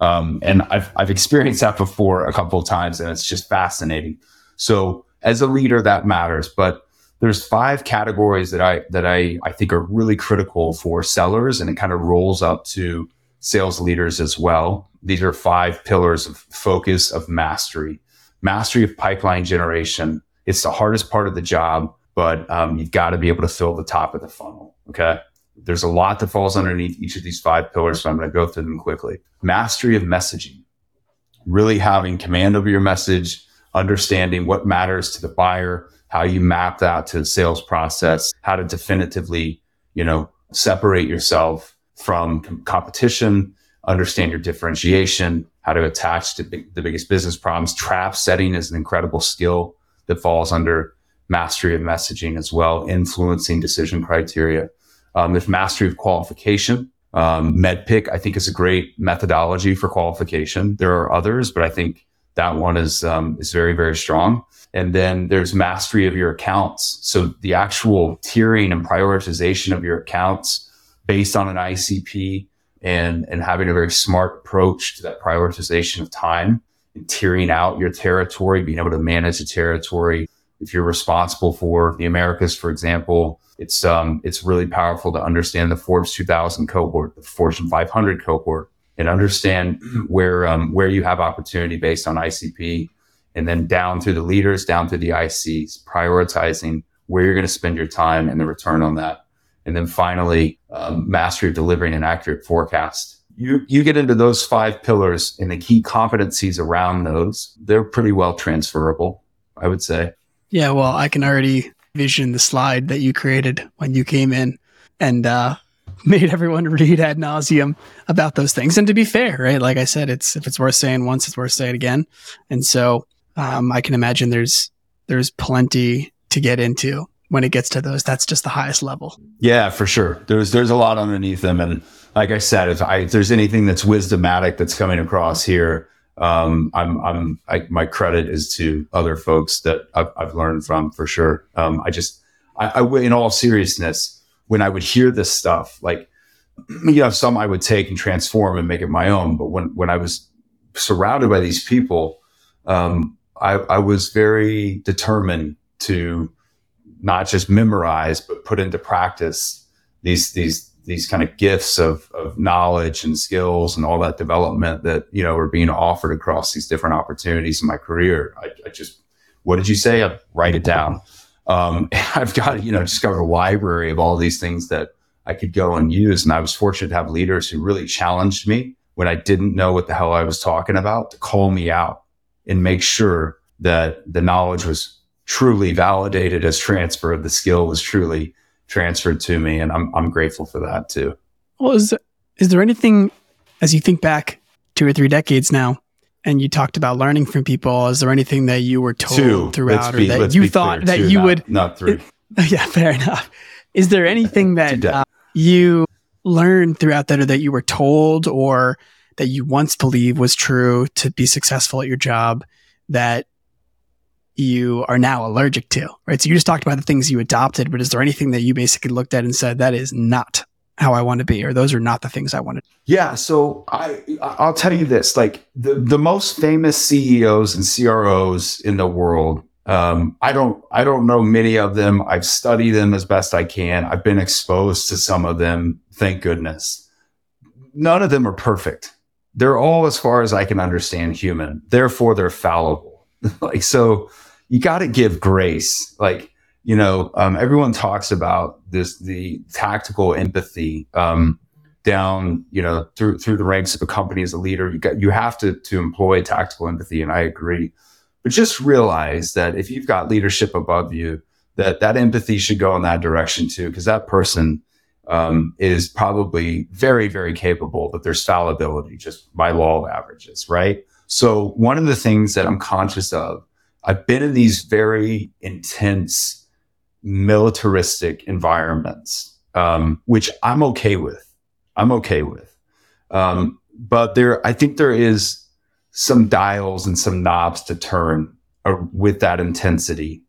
Um, and I've, I've experienced that before a couple of times and it's just fascinating. So as a leader, that matters, but there's five categories that I, that I, I think are really critical for sellers and it kind of rolls up to sales leaders as well. These are five pillars of focus of mastery. Mastery of pipeline generation. It's the hardest part of the job, but um, you've got to be able to fill the top of the funnel. Okay. There's a lot that falls underneath each of these five pillars, so I'm going to go through them quickly. Mastery of messaging. Really having command over your message, understanding what matters to the buyer, how you map that to the sales process, how to definitively, you know, separate yourself from competition, understand your differentiation, how to attach to big, the biggest business problems. Trap setting is an incredible skill that falls under mastery of messaging as well, influencing decision criteria. Um, there's mastery of qualification. Um, MEDDPICC, I think, is a great methodology for qualification. There are others, but I think that one is um, is very very strong. And then there's mastery of your accounts. So the actual tiering and prioritization of your accounts based on an ICP and, and having a very smart approach to that prioritization of time and tiering out your territory, being able to manage the territory. If you're responsible for the Americas, for example, it's, um, it's really powerful to understand the Forbes 2000 cohort, the Fortune 500 cohort and understand where, um, where you have opportunity based on ICP and then down through the leaders, down through the ICs, prioritizing where you're going to spend your time and the return on that. And then finally, um, mastery of delivering an accurate forecast. You, you get into those five pillars and the key competencies around those, they're pretty well transferable, I would say. Yeah, well, I can already vision the slide that you created when you came in and uh, made everyone read ad nauseum about those things. And to be fair, right? Like I said, it's if it's worth saying once, it's worth saying again. And so um, I can imagine there's there's plenty to get into when it gets to those. That's just the highest level. Yeah, for sure. There's there's a lot underneath them, and like I said, if, I, if there's anything that's wisdomatic that's coming across here, um, I'm I'm I, my credit is to other folks that I've, I've learned from for sure. Um, I just I, I in all seriousness, when I would hear this stuff, like you know, some I would take and transform and make it my own. But when, when I was surrounded by these people, um, I, I was very determined to not just memorize, but put into practice these, these, these kind of gifts of, of knowledge and skills and all that development that, you know, were being offered across these different opportunities in my career. I, I just, what did you say? I write it down. Um, I've got, you know, discovered a library of all these things that I could go and use. And I was fortunate to have leaders who really challenged me when I didn't know what the hell I was talking about to call me out and make sure that the knowledge was truly validated as transferred. The skill was truly transferred to me. And I'm, I'm grateful for that too. Well, is, is there anything as you think back two or three decades now, and you talked about learning from people, is there anything that you were told two. throughout be, or that you thought clear, that two, you not, would, not three. yeah, fair enough. Is there anything that uh, you learned throughout that or that you were told or that you once believed was true to be successful at your job that you are now allergic to, right? So you just talked about the things you adopted, but is there anything that you basically looked at and said, that is not how I want to be, or those are not the things I wanted? Yeah. So I, I'll tell you this, like the, the most famous CEOs and CROs in the world, um, I don't, I don't know many of them. I've studied them as best I can. I've been exposed to some of them. Thank goodness. None of them are perfect. They're all, as far as I can understand, human. Therefore, they're fallible. like, so, you got to give grace. Like, you know, um, everyone talks about this, the tactical empathy, um, down, you know, through, through the ranks of a company as a leader. You got, you have to, to employ tactical empathy. And I agree, but just realize that if you've got leadership above you, that that empathy should go in that direction too, because that person, um, is probably very, very capable, but there's fallibility just by law of averages, right? So one of the things that I'm conscious of I've been in these very intense militaristic environments, um, which I'm okay with. I'm okay with. Um, but there, I think there is some dials and some knobs to turn uh, with that intensity.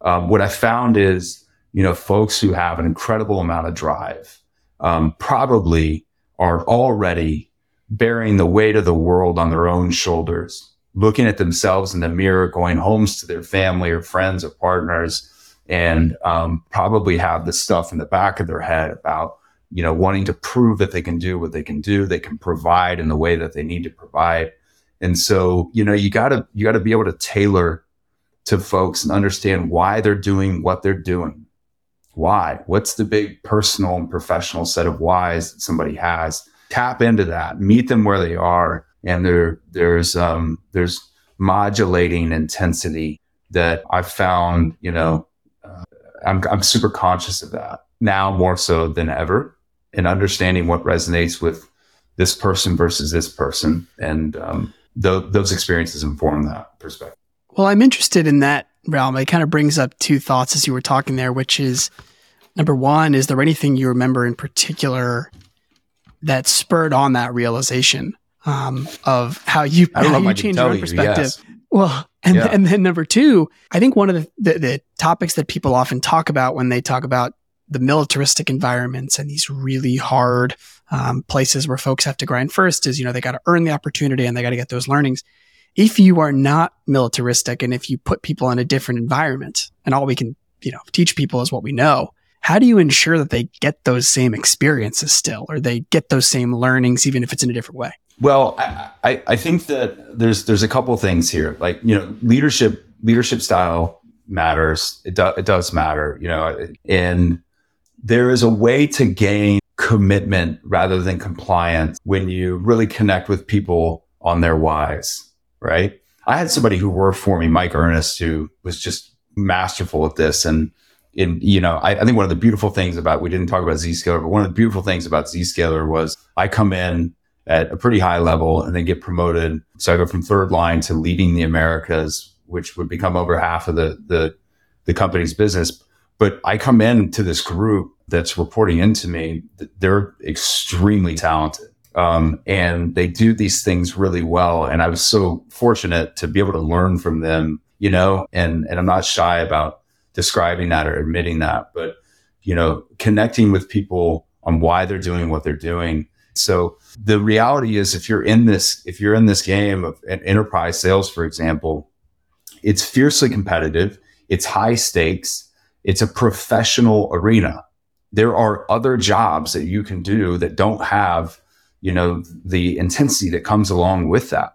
Um, what I found is, you know, folks who have an incredible amount of drive, um, probably are already bearing the weight of the world on their own shoulders looking at themselves in the mirror, going homes to their family or friends or partners, and um, probably have the stuff in the back of their head about you know wanting to prove that they can do what they can do, they can provide in the way that they need to provide, and so you know you gotta you gotta be able to tailor to folks and understand why they're doing what they're doing. Why? What's the big personal and professional set of whys that somebody has? Tap into that, meet them where they are, and there there's um, there's modulating intensity that I found. You know, uh, I'm I'm super conscious of that now more so than ever, and understanding what resonates with this person versus this person, and um, th- those experiences inform that perspective. Well, I'm interested in that realm. It kind of brings up two thoughts as you were talking there, which is number one, is there anything you remember in particular that spurred on that realization? Um, of how you I how you change your you, perspective. yes. Well, and Yeah. and then number two, I think one of the, the the topics that people often talk about when they talk about the militaristic environments and these really hard um, places where folks have to grind first is you know they got to earn the opportunity and they got to get those learnings. If you are not militaristic and if you put people in a different environment and all we can you know teach people is what we know, how do you ensure that they get those same experiences still or they get those same learnings even if it's in a different way? Well, I, I, think that there's there's a couple things here. Like you know, leadership leadership style matters. It does it does matter. You know, and there is a way to gain commitment rather than compliance when you really connect with people on their whys. Right. I had somebody who worked for me, Mike Ernest, who was just masterful at this. And in you know, I, I think one of the beautiful things about we didn't talk about Zscaler, but one of the beautiful things about Zscaler was I come in at a pretty high level and then get promoted. So I go from third line to leading the Americas, which would become over half of the the, the company's business. But I come into this group that's reporting into me. They're extremely talented. Um, and they do these things really well. And I was so fortunate to be able to learn from them, you know, and, and I'm not shy about describing that or admitting that, but, you know, connecting with people on why they're doing what they're doing. So the reality is if you're in this, if you're in this game of enterprise sales, for example, it's fiercely competitive. It's high stakes. It's a professional arena. There are other jobs that you can do that don't have, you know, the intensity that comes along with that.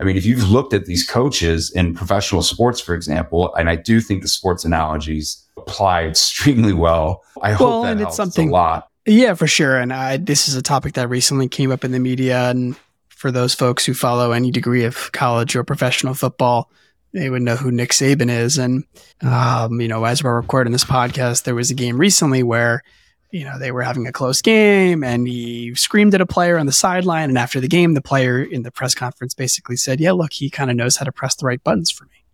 I mean, if you've looked at these coaches in professional sports, for example, and I do think the sports analogies apply extremely well. I hope that and helps it's something, a lot. Yeah, for sure. And I, this is a topic that recently came up in the media. And for those folks who follow any degree of college or professional football, they would know who Nick Saban is. And, um, you know, as we're recording this podcast, there was a game recently where you know, they were having a close game and he screamed at a player on the sideline. And after the game, the player in the press conference basically said, Yeah, look, he kind of knows how to press the right buttons for me.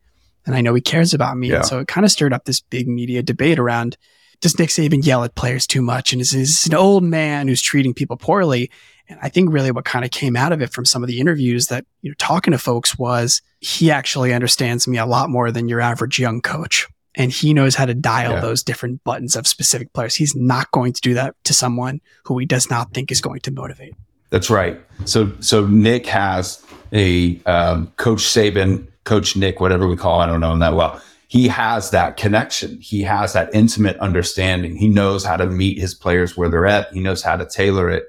And I know he cares about me. Yeah. And so it kind of stirred up this big media debate around does Nick Saban yell at players too much? And is, is an old man who's treating people poorly? And I think really what kind of came out of it from some of the interviews that, you know, talking to folks was he actually understands me a lot more than your average young coach and he knows how to dial yeah. those different buttons of specific players. He's not going to do that to someone who he does not think is going to motivate. That's right. So so Nick has a um, Coach Saban, Coach Nick, whatever we call. I don't know him that well. He has that connection. He has that intimate understanding. He knows how to meet his players where they're at. He knows how to tailor it,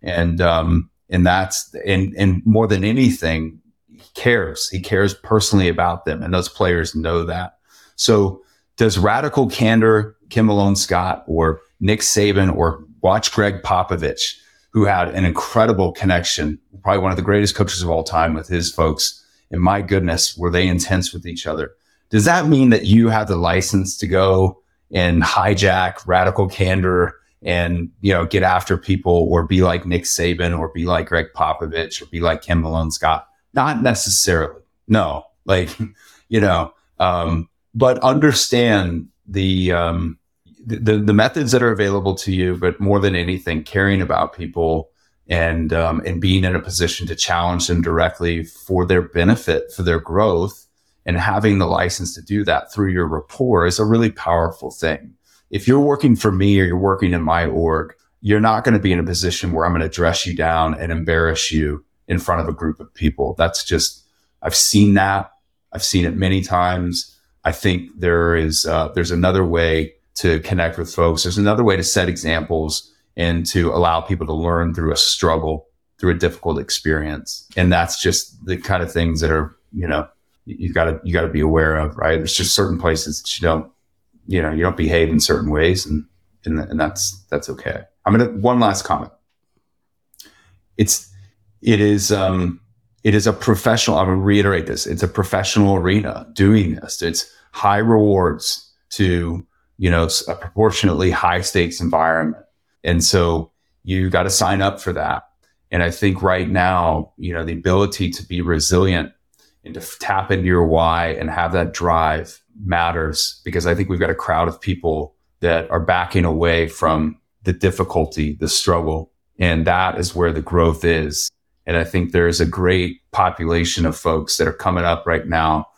and um, and that's and and more than anything, he cares. He cares personally about them, and those players know that. So does radical candor, Kim Malone Scott or Nick Saban or watch Gregg Popovich, who had an incredible connection, probably one of the greatest coaches of all time with his folks. And my goodness, were they intense with each other? Does that mean that you have the license to go and hijack radical candor and you know get after people or be like Nick Saban or be like Gregg Popovich or be like Kim Malone Scott? Not necessarily. No, like you know, um, but understand the, um, the the methods that are available to you, but more than anything, caring about people and um, and being in a position to challenge them directly for their benefit, for their growth, and having the license to do that through your rapport is a really powerful thing. If you're working for me or you're working in my org, you're not going to be in a position where I'm going to dress you down and embarrass you in front of a group of people. That's just I've seen that. I've seen it many times. I think there is uh, there's another way to connect with folks. There's another way to set examples and to allow people to learn through a struggle, through a difficult experience. And that's just the kind of things that are, you know, you got to you got to be aware of, right? There's just certain places that you don't, you know, you don't behave in certain ways, and and, and that's that's okay. I'm gonna one last comment. It's it is um it is a professional, I'm to reiterate this. It's a professional arena doing this. It's high rewards to, you know, a proportionately high stakes environment. And so you got to sign up for that. And I think right now, you know, the ability to be resilient and to tap into your why and have that drive matters because I think we've got a crowd of people that are backing away from the difficulty, the struggle. And that is where the growth is. And I think there's a great population of folks that are coming up right now.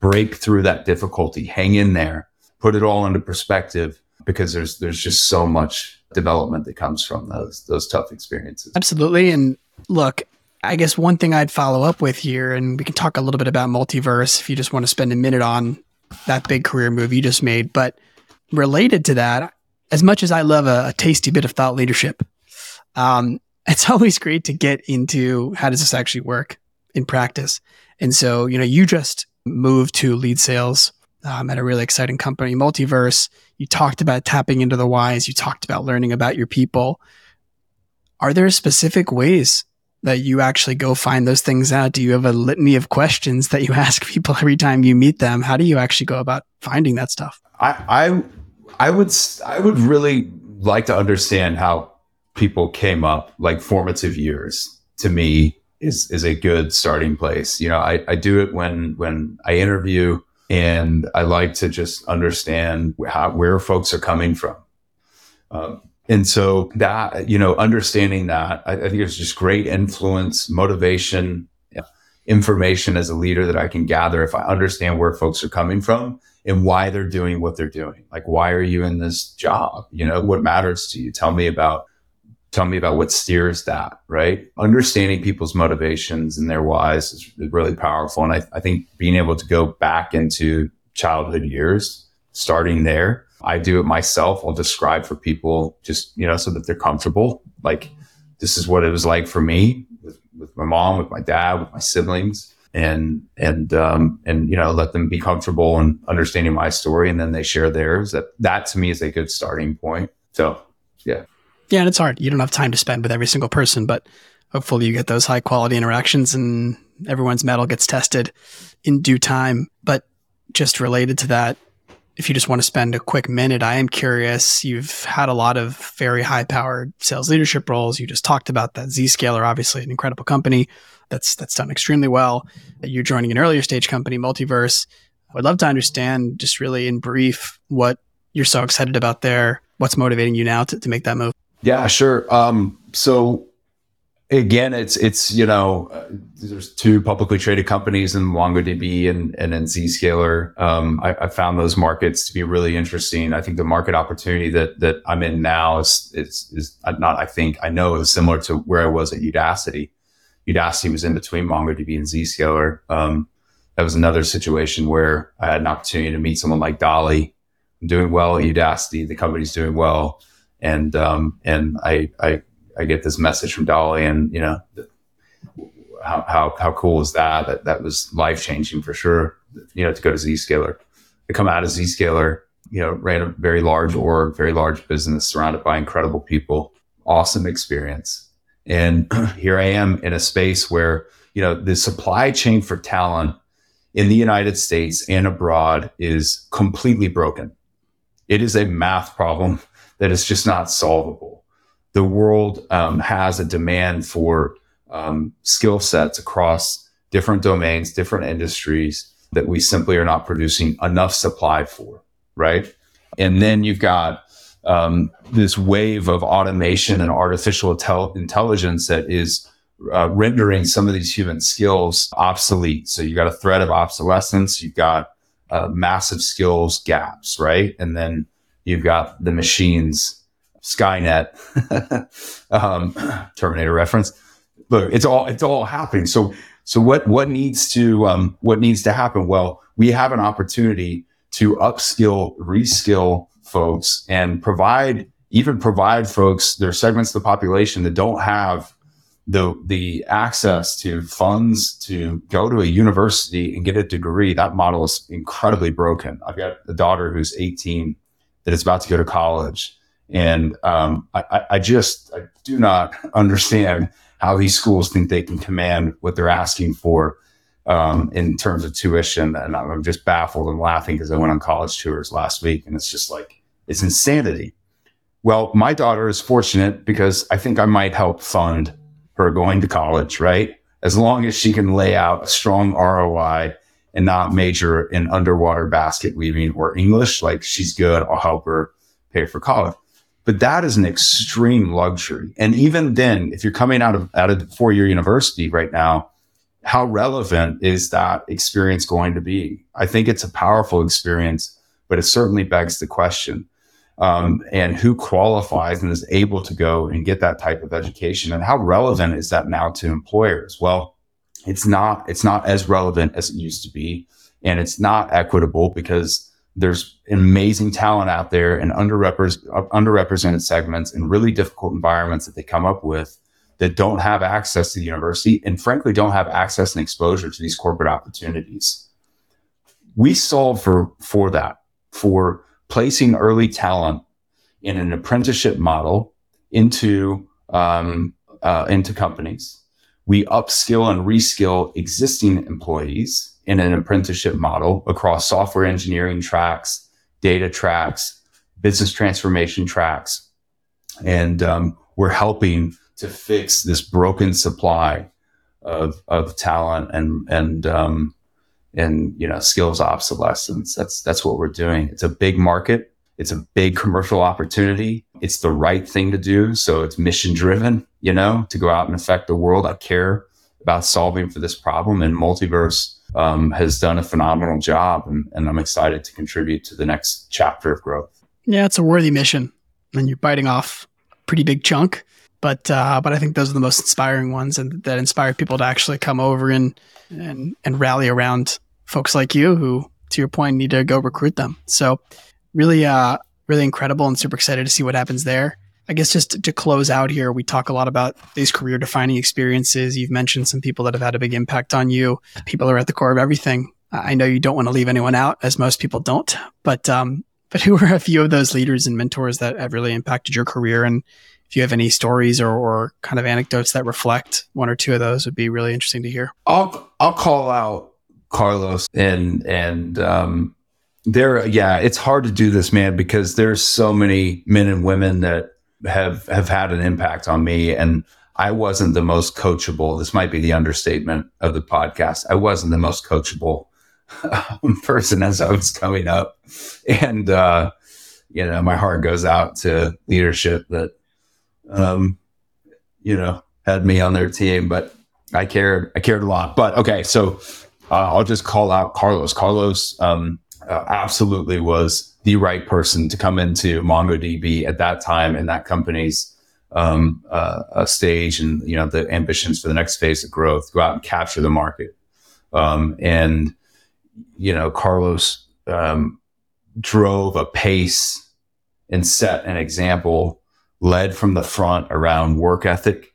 Break through that difficulty, hang in there, put it all into perspective because there's there's just so much development that comes from those those tough experiences. Absolutely. And look, I guess one thing I'd follow up with here, and we can talk a little bit about multiverse if you just want to spend a minute on that big career move you just made. But related to that, as much as I love a, a tasty bit of thought leadership, um, it's always great to get into how does this actually work in practice. And so, you know, you just moved to lead sales um, at a really exciting company, Multiverse. You talked about tapping into the whys. You talked about learning about your people. Are there specific ways that you actually go find those things out? Do you have a litany of questions that you ask people every time you meet them? How do you actually go about finding that stuff? I, I, I would, I would really like to understand how people came up, like formative years to me is is a good starting place. You know, I, I do it when when I interview and I like to just understand how where folks are coming from. Um, and so that, you know, understanding that, I, I think it's just great influence, motivation, information as a leader that I can gather if I understand where folks are coming from and why they're doing what they're doing. Like, why are you in this job? You know, what matters to you? Tell me about tell me about what steers that, right? Understanding people's motivations and their whys is really powerful. And I, I think being able to go back into childhood years, starting there, I do it myself. I'll describe for people just, you know, so that they're comfortable. Like, this is what it was like for me with, with my mom, with my dad, with my siblings. And and um, and you know let them be comfortable and understanding my story and then they share theirs. That that to me is a good starting point. So yeah. Yeah and it's hard. You don't have time to spend with every single person but hopefully you get those high quality interactions and everyone's metal gets tested in due time. But just related to that if you just want to spend a quick minute i am curious you've had a lot of very high powered sales leadership roles you just talked about that zscaler obviously an incredible company that's that's done extremely well. You're joining an earlier stage company, Multiverse. I would love to understand, just really in brief, what you're so excited about there. What's motivating you now to, to make that move? Yeah, sure. Um, so again, it's it's you know, uh, there's two publicly traded companies in MongoDB and and Zscaler. Um, I, I, found those markets to be really interesting. I think the market opportunity that that I'm in now is is is not. I think I know is similar to where I was at Udacity. Udacity was in between MongoDB and Zscaler. Um, that was another situation where I had an opportunity to meet someone like Dali. I'm doing well at Udacity. The company's doing well. And, um, and I, I, I get this message from Dali, and, you know, how, how, how cool is that? That, that was life changing for sure, you know, to go to Zscaler. To come out of Zscaler, you know, ran a very large org, very large business surrounded by incredible people. Awesome experience and here I am in a space where, you know, the supply chain for talent in the United States and abroad is completely broken. It is a math problem that is just not solvable. The world um, has a demand for um, skill sets across different domains, different industries that we simply are not producing enough supply for, right? And then you've got um, this wave of automation and artificial intel- intelligence that is uh, rendering some of these human skills obsolete. So you've got a threat of obsolescence. You've got uh, massive skills gaps, right? And then you've got the machines, Skynet, um, Terminator reference. Look, it's all it's all happening. So so what what needs to um, what needs to happen? Well, we have an opportunity to upskill, reskill folks and provide even provide folks their segments of the population that don't have the the access to funds to go to a university and get a degree that model is incredibly broken i've got a daughter who's 18 that is about to go to college and um, I, I just I do not understand how these schools think they can command what they're asking for um, in terms of tuition. And I'm just baffled and laughing because I went on college tours last week and it's just like, it's insanity. Well, my daughter is fortunate because I think I might help fund her going to college, right? As long as she can lay out a strong ROI and not major in underwater basket weaving or English, like she's good, I'll help her pay for college. But that is an extreme luxury. And even then, if you're coming out of out of four year university right now, how relevant is that experience going to be? I think it's a powerful experience, but it certainly begs the question um, and who qualifies and is able to go and get that type of education and how relevant is that now to employers well it's not it's not as relevant as it used to be and it's not equitable because there's amazing talent out there in underrepresented, underrepresented segments in really difficult environments that they come up with that don't have access to the university and frankly don't have access and exposure to these corporate opportunities we solve for for that for placing early talent in an apprenticeship model into um, uh, into companies. We upskill and reskill existing employees in an apprenticeship model across software engineering tracks, data tracks, business transformation tracks, and um, we're helping to fix this broken supply of of talent and and um, and you know skills obsolescence. That's that's what we're doing. It's a big market. It's a big commercial opportunity. It's the right thing to do. So it's mission driven, you know, to go out and affect the world. I care about solving for this problem, and Multiverse um, has done a phenomenal job, and, and I'm excited to contribute to the next chapter of growth. Yeah, it's a worthy mission, and you're biting off a pretty big chunk. but uh, but I think those are the most inspiring ones, and that inspire people to actually come over and and and rally around folks like you who, to your point, need to go recruit them. So really, uh, really incredible, and super excited to see what happens there. I guess just to, close out here, we talk a lot about these career defining experiences. You've mentioned some people that have had a big impact on you. People are at the core of everything. I know you don't want to leave anyone out, as most people don't, but um, but who are a few of those leaders and mentors that have really impacted your career? And if you have any stories or, or kind of anecdotes that reflect one or two of those, would be really interesting to hear. I'll I'll call out Carlos and and um, there, yeah, it's hard to do this, man, because there's so many men and women that have have had an impact on me and I wasn't the most coachable. This might be the understatement of the podcast. I wasn't the most coachable person as I was coming up. And uh, you know, my heart goes out to leadership that um, you know, had me on their team, but I cared I cared a lot. But okay, so uh, I'll just call out Carlos. Carlos um, uh, absolutely was the right person to come into MongoDB at that time in that company's um, uh, stage and you know the ambitions for the next phase of growth. Go out and capture the market. Um, and you know, Carlos um, drove a pace and set an example, led from the front around work ethic,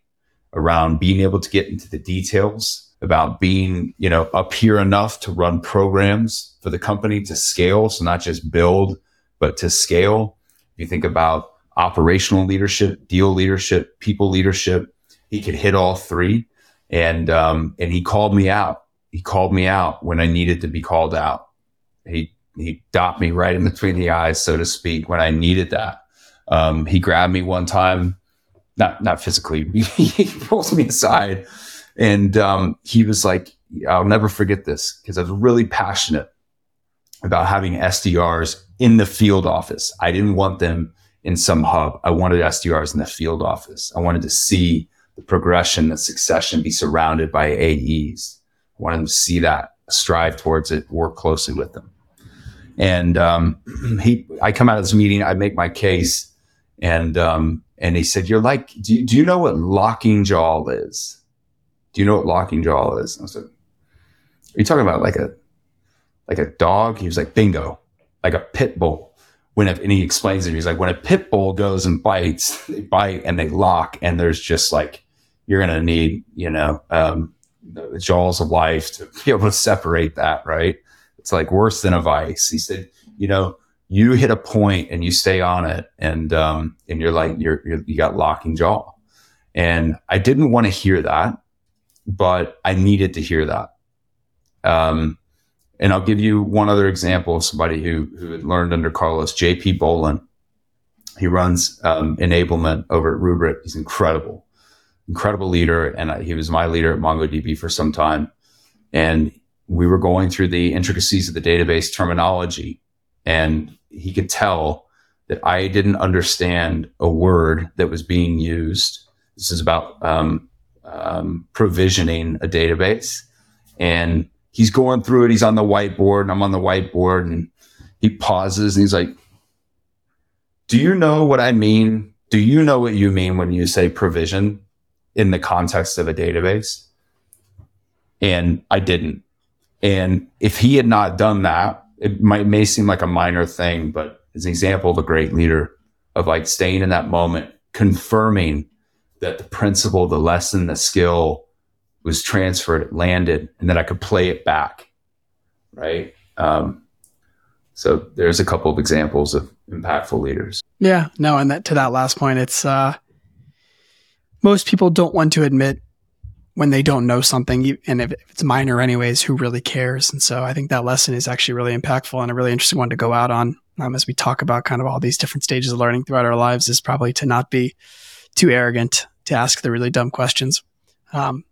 around being able to get into the details about being, you know, up here enough to run programs for the company to scale. So not just build, but to scale. You think about operational leadership, deal leadership, people leadership, he could hit all three. And, um, and he called me out. He called me out when I needed to be called out. He, he dopped me right in between the eyes, so to speak, when I needed that. Um, he grabbed me one time, not, not physically, he pulls me aside and um, he was like, I'll never forget this because I was really passionate about having SDRs in the field office. I didn't want them in some hub. I wanted SDRs in the field office. I wanted to see the progression, the succession be surrounded by AEs. I wanted them to see that, strive towards it, work closely with them. And um, he, I come out of this meeting, I make my case, and um, and he said, "You're like, do do you know what locking jaw is?" Do you know what locking jaw is? I said, are you talking about like a, like a dog? He was like, bingo, like a pit bull. When if, and he explains it, he's like, when a pit bull goes and bites, they bite and they lock, and there's just like, you're going to need, you know, um, the jaws of life to be able to separate that, right? It's like worse than a vice. He said, you know, you hit a point and you stay on it, and um, and you're like you're, you're you got locking jaw, and I didn't want to hear that but I needed to hear that. Um, and I'll give you one other example of somebody who who had learned under Carlos, JP Bolin. He runs um, enablement over at Rubrik. He's incredible, incredible leader, and I, he was my leader at MongoDB for some time. And we were going through the intricacies of the database terminology, and he could tell that I didn't understand a word that was being used. This is about um, um, provisioning a database. And he's going through it. He's on the whiteboard, and I'm on the whiteboard, and he pauses and he's like, Do you know what I mean? Do you know what you mean when you say provision in the context of a database? And I didn't. And if he had not done that, it might may seem like a minor thing, but as an example of a great leader of like staying in that moment, confirming that the principle, the lesson, the skill was transferred, it landed, and that I could play it back. Right. Um, so there's a couple of examples of impactful leaders. Yeah. No, and that to that last point, it's uh, most people don't want to admit when they don't know something, and if it's minor, anyways, who really cares? And so I think that lesson is actually really impactful and a really interesting one to go out on um, as we talk about kind of all these different stages of learning throughout our lives. Is probably to not be too arrogant to ask the really dumb questions um,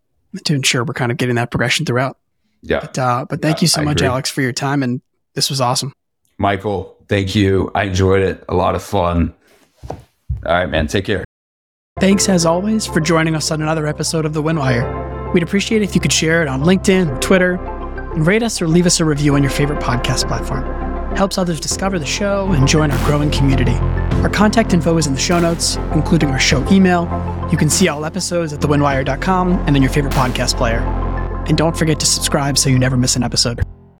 to ensure we're kind of getting that progression throughout. Yeah. But, uh, but thank yeah, you so I much, agree. Alex, for your time. And this was awesome. Michael, thank you. I enjoyed it. A lot of fun. All right, man. Take care. Thanks, as always, for joining us on another episode of The Winwire. We'd appreciate it if you could share it on LinkedIn, Twitter, and rate us or leave us a review on your favorite podcast platform. Helps others discover the show and join our growing community. Our contact info is in the show notes, including our show email. You can see all episodes at thewinwire.com and in your favorite podcast player. And don't forget to subscribe so you never miss an episode.